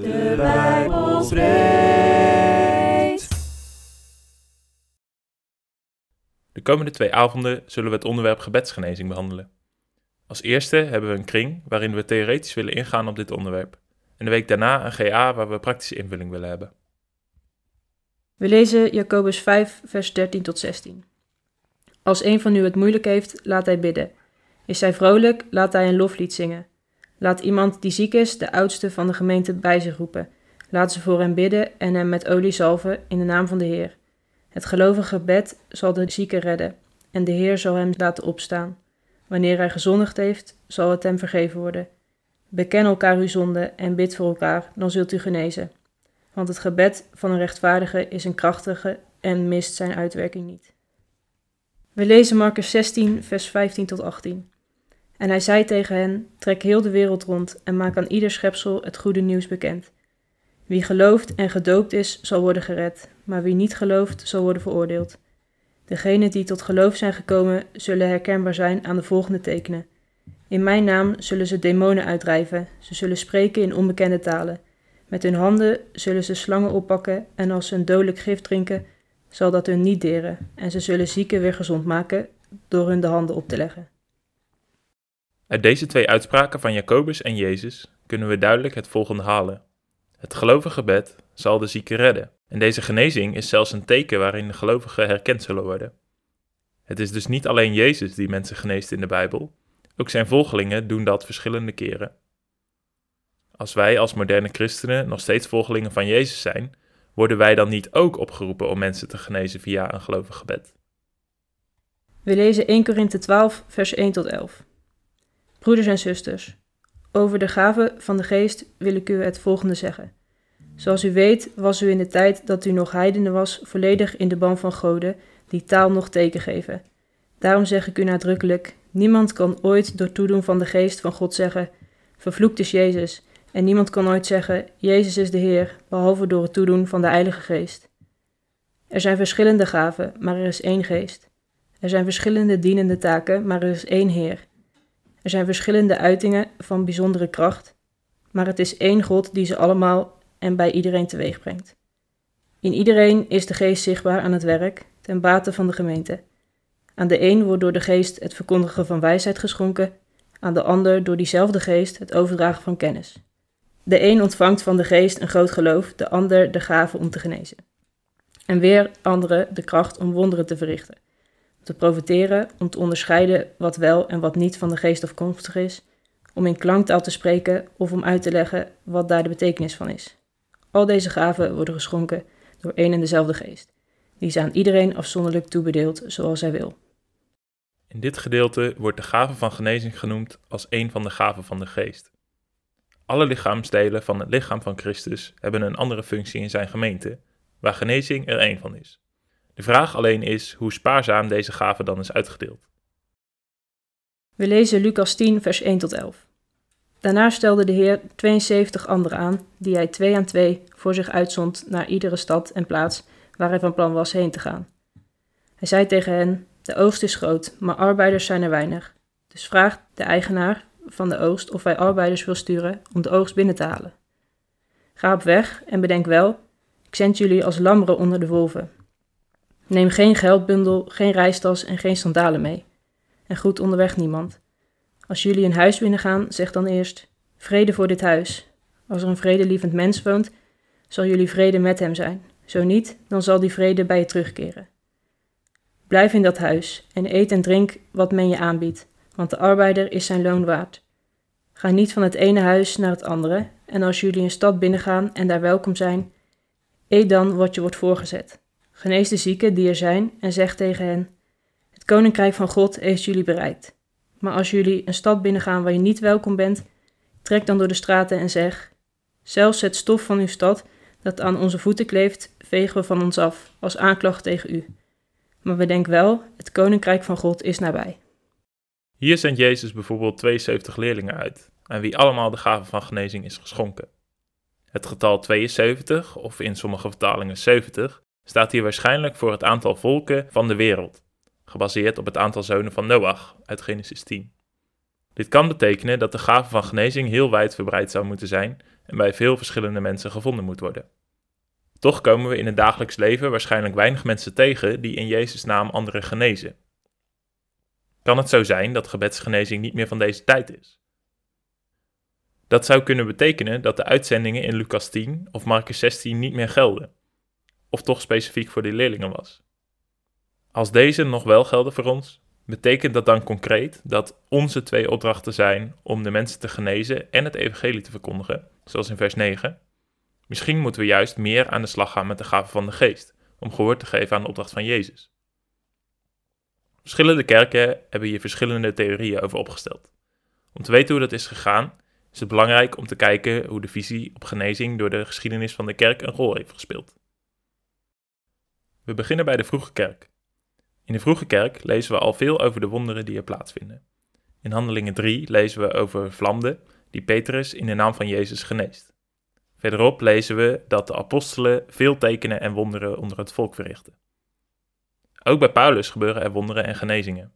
De Bijbel spreekt. De komende twee avonden zullen we het onderwerp gebedsgenezing behandelen. Als eerste hebben we een kring waarin we theoretisch willen ingaan op dit onderwerp. En de week daarna een GA waar we praktische invulling willen hebben. We lezen Jacobus 5, vers 13 tot 16. Als een van u het moeilijk heeft, laat hij bidden. Is hij vrolijk, laat hij een loflied zingen. Laat iemand die ziek is, de oudste van de gemeente, bij zich roepen. Laat ze voor hem bidden en hem met olie zalven in de naam van de Heer. Het gelovige gebed zal de zieke redden, en de Heer zal hem laten opstaan. Wanneer hij gezondigd heeft, zal het hem vergeven worden. Beken elkaar uw zonde en bid voor elkaar, dan zult u genezen. Want het gebed van een rechtvaardige is een krachtige en mist zijn uitwerking niet. We lezen Marcus 16, vers 15 tot 18. En hij zei tegen hen: Trek heel de wereld rond en maak aan ieder schepsel het goede nieuws bekend. Wie gelooft en gedoopt is, zal worden gered, maar wie niet gelooft, zal worden veroordeeld. Degenen die tot geloof zijn gekomen, zullen herkenbaar zijn aan de volgende tekenen. In mijn naam zullen ze demonen uitdrijven, ze zullen spreken in onbekende talen. Met hun handen zullen ze slangen oppakken en als ze een dodelijk gif drinken, zal dat hun niet deren. En ze zullen zieken weer gezond maken door hun de handen op te leggen. Uit deze twee uitspraken van Jacobus en Jezus kunnen we duidelijk het volgende halen. Het gelovige gebed zal de zieke redden. En deze genezing is zelfs een teken waarin de gelovigen herkend zullen worden. Het is dus niet alleen Jezus die mensen geneest in de Bijbel, ook zijn volgelingen doen dat verschillende keren. Als wij als moderne christenen nog steeds volgelingen van Jezus zijn, worden wij dan niet ook opgeroepen om mensen te genezen via een gelovig gebed? We lezen 1 Korinthe 12, vers 1 tot 11. Broeders en zusters, over de gave van de geest wil ik u het volgende zeggen. Zoals u weet, was u in de tijd dat u nog heidende was, volledig in de ban van goden, die taal nog teken geven. Daarom zeg ik u nadrukkelijk: niemand kan ooit door toedoen van de geest van God zeggen: Vervloekt is Jezus. En niemand kan ooit zeggen: Jezus is de Heer, behalve door het toedoen van de Heilige Geest. Er zijn verschillende gaven, maar er is één Geest. Er zijn verschillende dienende taken, maar er is één Heer. Er zijn verschillende uitingen van bijzondere kracht, maar het is één God die ze allemaal en bij iedereen teweeg brengt. In iedereen is de geest zichtbaar aan het werk, ten bate van de gemeente. Aan de een wordt door de geest het verkondigen van wijsheid geschonken, aan de ander door diezelfde geest het overdragen van kennis. De een ontvangt van de geest een groot geloof, de ander de gave om te genezen. En weer andere de kracht om wonderen te verrichten te profiteren, om te onderscheiden wat wel en wat niet van de geest afkomstig is, om in klanktaal te spreken of om uit te leggen wat daar de betekenis van is. Al deze gaven worden geschonken door één en dezelfde geest, die ze aan iedereen afzonderlijk toebedeelt zoals hij wil. In dit gedeelte wordt de gave van genezing genoemd als een van de gaven van de geest. Alle lichaamsdelen van het lichaam van Christus hebben een andere functie in zijn gemeente, waar genezing er één van is. De vraag alleen is hoe spaarzaam deze gave dan is uitgedeeld. We lezen Lucas 10, vers 1 tot 11. Daarna stelde de Heer 72 anderen aan, die hij twee aan twee voor zich uitzond naar iedere stad en plaats waar hij van plan was heen te gaan. Hij zei tegen hen: De oogst is groot, maar arbeiders zijn er weinig. Dus vraagt de eigenaar van de oogst of hij arbeiders wil sturen om de oogst binnen te halen. Ga op weg en bedenk wel: ik zend jullie als lammeren onder de wolven. Neem geen geldbundel, geen reistas en geen sandalen mee. En groet onderweg niemand. Als jullie een huis binnengaan, zeg dan eerst: Vrede voor dit huis. Als er een vredelievend mens woont, zal jullie vrede met hem zijn. Zo niet, dan zal die vrede bij je terugkeren. Blijf in dat huis en eet en drink wat men je aanbiedt, want de arbeider is zijn loon waard. Ga niet van het ene huis naar het andere, en als jullie een stad binnengaan en daar welkom zijn, eet dan wat je wordt voorgezet. Genees de zieken die er zijn en zeg tegen hen: Het koninkrijk van God heeft jullie bereikt. Maar als jullie een stad binnengaan waar je niet welkom bent, trek dan door de straten en zeg: Zelfs het stof van uw stad dat aan onze voeten kleeft, vegen we van ons af als aanklacht tegen u. Maar bedenk wel: het koninkrijk van God is nabij. Hier zendt Jezus bijvoorbeeld 72 leerlingen uit, aan wie allemaal de gave van genezing is geschonken. Het getal 72, of in sommige vertalingen 70, staat hier waarschijnlijk voor het aantal volken van de wereld, gebaseerd op het aantal zonen van Noach uit Genesis 10. Dit kan betekenen dat de gave van genezing heel wijdverbreid zou moeten zijn en bij veel verschillende mensen gevonden moet worden. Toch komen we in het dagelijks leven waarschijnlijk weinig mensen tegen die in Jezus' naam anderen genezen. Kan het zo zijn dat gebedsgenezing niet meer van deze tijd is? Dat zou kunnen betekenen dat de uitzendingen in Lucas 10 of Marcus 16 niet meer gelden, of toch specifiek voor die leerlingen was. Als deze nog wel gelden voor ons, betekent dat dan concreet dat onze twee opdrachten zijn om de mensen te genezen en het evangelie te verkondigen, zoals in vers 9? Misschien moeten we juist meer aan de slag gaan met de gave van de geest, om gehoor te geven aan de opdracht van Jezus. Verschillende kerken hebben hier verschillende theorieën over opgesteld. Om te weten hoe dat is gegaan, is het belangrijk om te kijken hoe de visie op genezing door de geschiedenis van de kerk een rol heeft gespeeld. We beginnen bij de vroege kerk. In de vroege kerk lezen we al veel over de wonderen die er plaatsvinden. In Handelingen 3 lezen we over vlamde die Petrus in de naam van Jezus geneest. Verderop lezen we dat de apostelen veel tekenen en wonderen onder het volk verrichten. Ook bij Paulus gebeuren er wonderen en genezingen.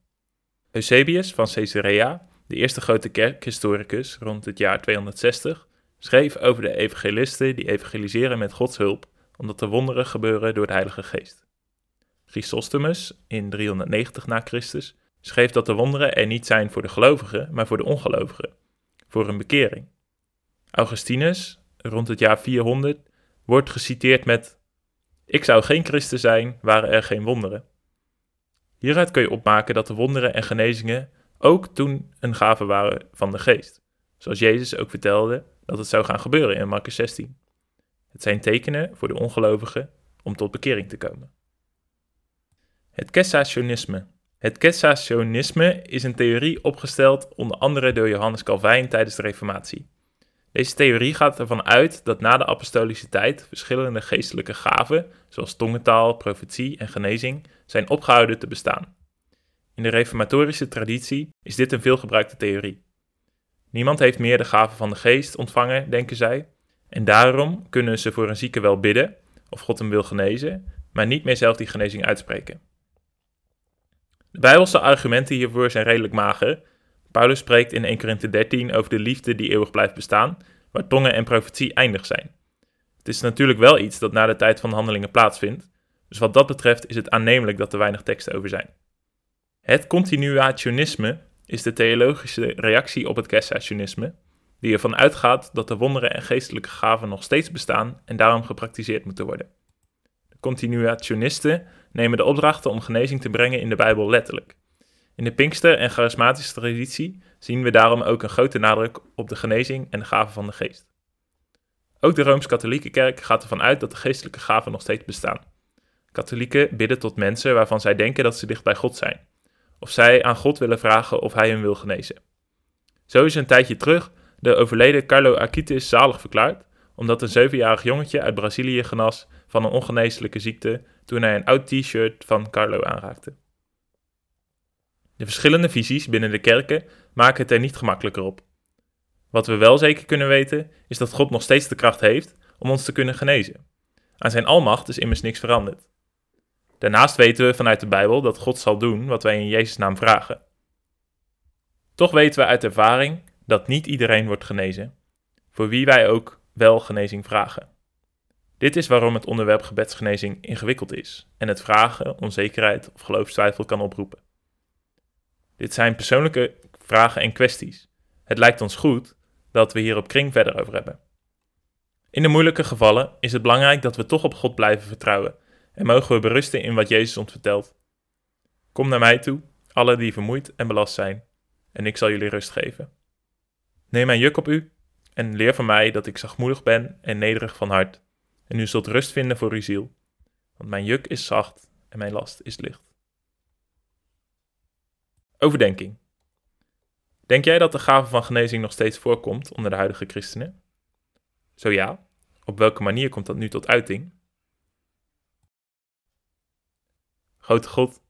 Eusebius van Caesarea, de eerste grote kerkhistoricus rond het jaar 260, schreef over de evangelisten die evangeliseren met Gods hulp, omdat er wonderen gebeuren door de Heilige Geest. Chrysostomus in 390 na Christus schreef dat de wonderen er niet zijn voor de gelovigen, maar voor de ongelovigen, voor een bekering. Augustinus, rond het jaar 400, wordt geciteerd met: Ik zou geen christen zijn, waren er geen wonderen. Hieruit kun je opmaken dat de wonderen en genezingen ook toen een gave waren van de geest, zoals Jezus ook vertelde dat het zou gaan gebeuren in Marcus 16. Het zijn tekenen voor de ongelovigen om tot bekering te komen. Het Cessationisme. Het Cessationisme is een theorie opgesteld onder andere door Johannes Calvijn tijdens de Reformatie. Deze theorie gaat ervan uit dat na de apostolische tijd verschillende geestelijke gaven, zoals tongentaal, profetie en genezing, zijn opgehouden te bestaan. In de reformatorische traditie is dit een veelgebruikte theorie. Niemand heeft meer de gave van de geest ontvangen, denken zij, en daarom kunnen ze voor een zieke wel bidden of God hem wil genezen, maar niet meer zelf die genezing uitspreken. De Bijbelse argumenten hiervoor zijn redelijk mager. Paulus spreekt in 1 Korinthe 13 over de liefde die eeuwig blijft bestaan, waar tongen en profetie eindig zijn. Het is natuurlijk wel iets dat na de tijd van handelingen plaatsvindt, dus wat dat betreft is het aannemelijk dat er weinig teksten over zijn. Het continuationisme is de theologische reactie op het cessationisme, die ervan uitgaat dat de wonderen en geestelijke gaven nog steeds bestaan en daarom gepraktiseerd moeten worden. Continuationisten nemen de opdrachten om genezing te brengen in de Bijbel letterlijk. In de Pinkster- en charismatische traditie zien we daarom ook een grote nadruk op de genezing en de gaven van de geest. Ook de Rooms-Katholieke Kerk gaat ervan uit dat de geestelijke gaven nog steeds bestaan. Katholieken bidden tot mensen waarvan zij denken dat ze dicht bij God zijn, of zij aan God willen vragen of hij hen wil genezen. Zo is een tijdje terug de overleden Carlo Aquitis zalig verklaard, omdat een zevenjarig jongetje uit Brazilië genas van een ongeneeslijke ziekte toen hij een oud t-shirt van Carlo aanraakte. De verschillende visies binnen de kerken maken het er niet gemakkelijker op. Wat we wel zeker kunnen weten, is dat God nog steeds de kracht heeft om ons te kunnen genezen. Aan zijn almacht is immers niks veranderd. Daarnaast weten we vanuit de Bijbel dat God zal doen wat wij in Jezus' naam vragen. Toch weten we uit ervaring dat niet iedereen wordt genezen, voor wie wij ook wel genezing vragen. Dit is waarom het onderwerp gebedsgenezing ingewikkeld is en het vragen, onzekerheid of geloofstwijfel kan oproepen. Dit zijn persoonlijke vragen en kwesties. Het lijkt ons goed dat we hier op kring verder over hebben. In de moeilijke gevallen is het belangrijk dat we toch op God blijven vertrouwen en mogen we berusten in wat Jezus ons vertelt. Kom naar mij toe, alle die vermoeid en belast zijn, en ik zal jullie rust geven. Neem mijn juk op u en leer van mij dat ik zachtmoedig ben en nederig van hart, en u zult rust vinden voor uw ziel, want mijn juk is zacht en mijn last is licht. Overdenking. Denk jij dat de gave van genezing nog steeds voorkomt onder de huidige christenen? Zo ja, op welke manier komt dat nu tot uiting? Grote God,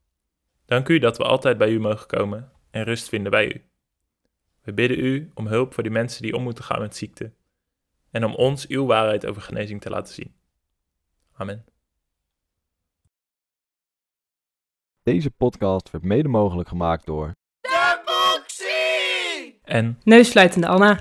dank u dat we altijd bij u mogen komen en rust vinden bij u. We bidden u om hulp voor die mensen die om moeten gaan met ziekte en om ons uw waarheid over genezing te laten zien. Amen. Deze podcast werd mede mogelijk gemaakt door en Neusfluitende Anna.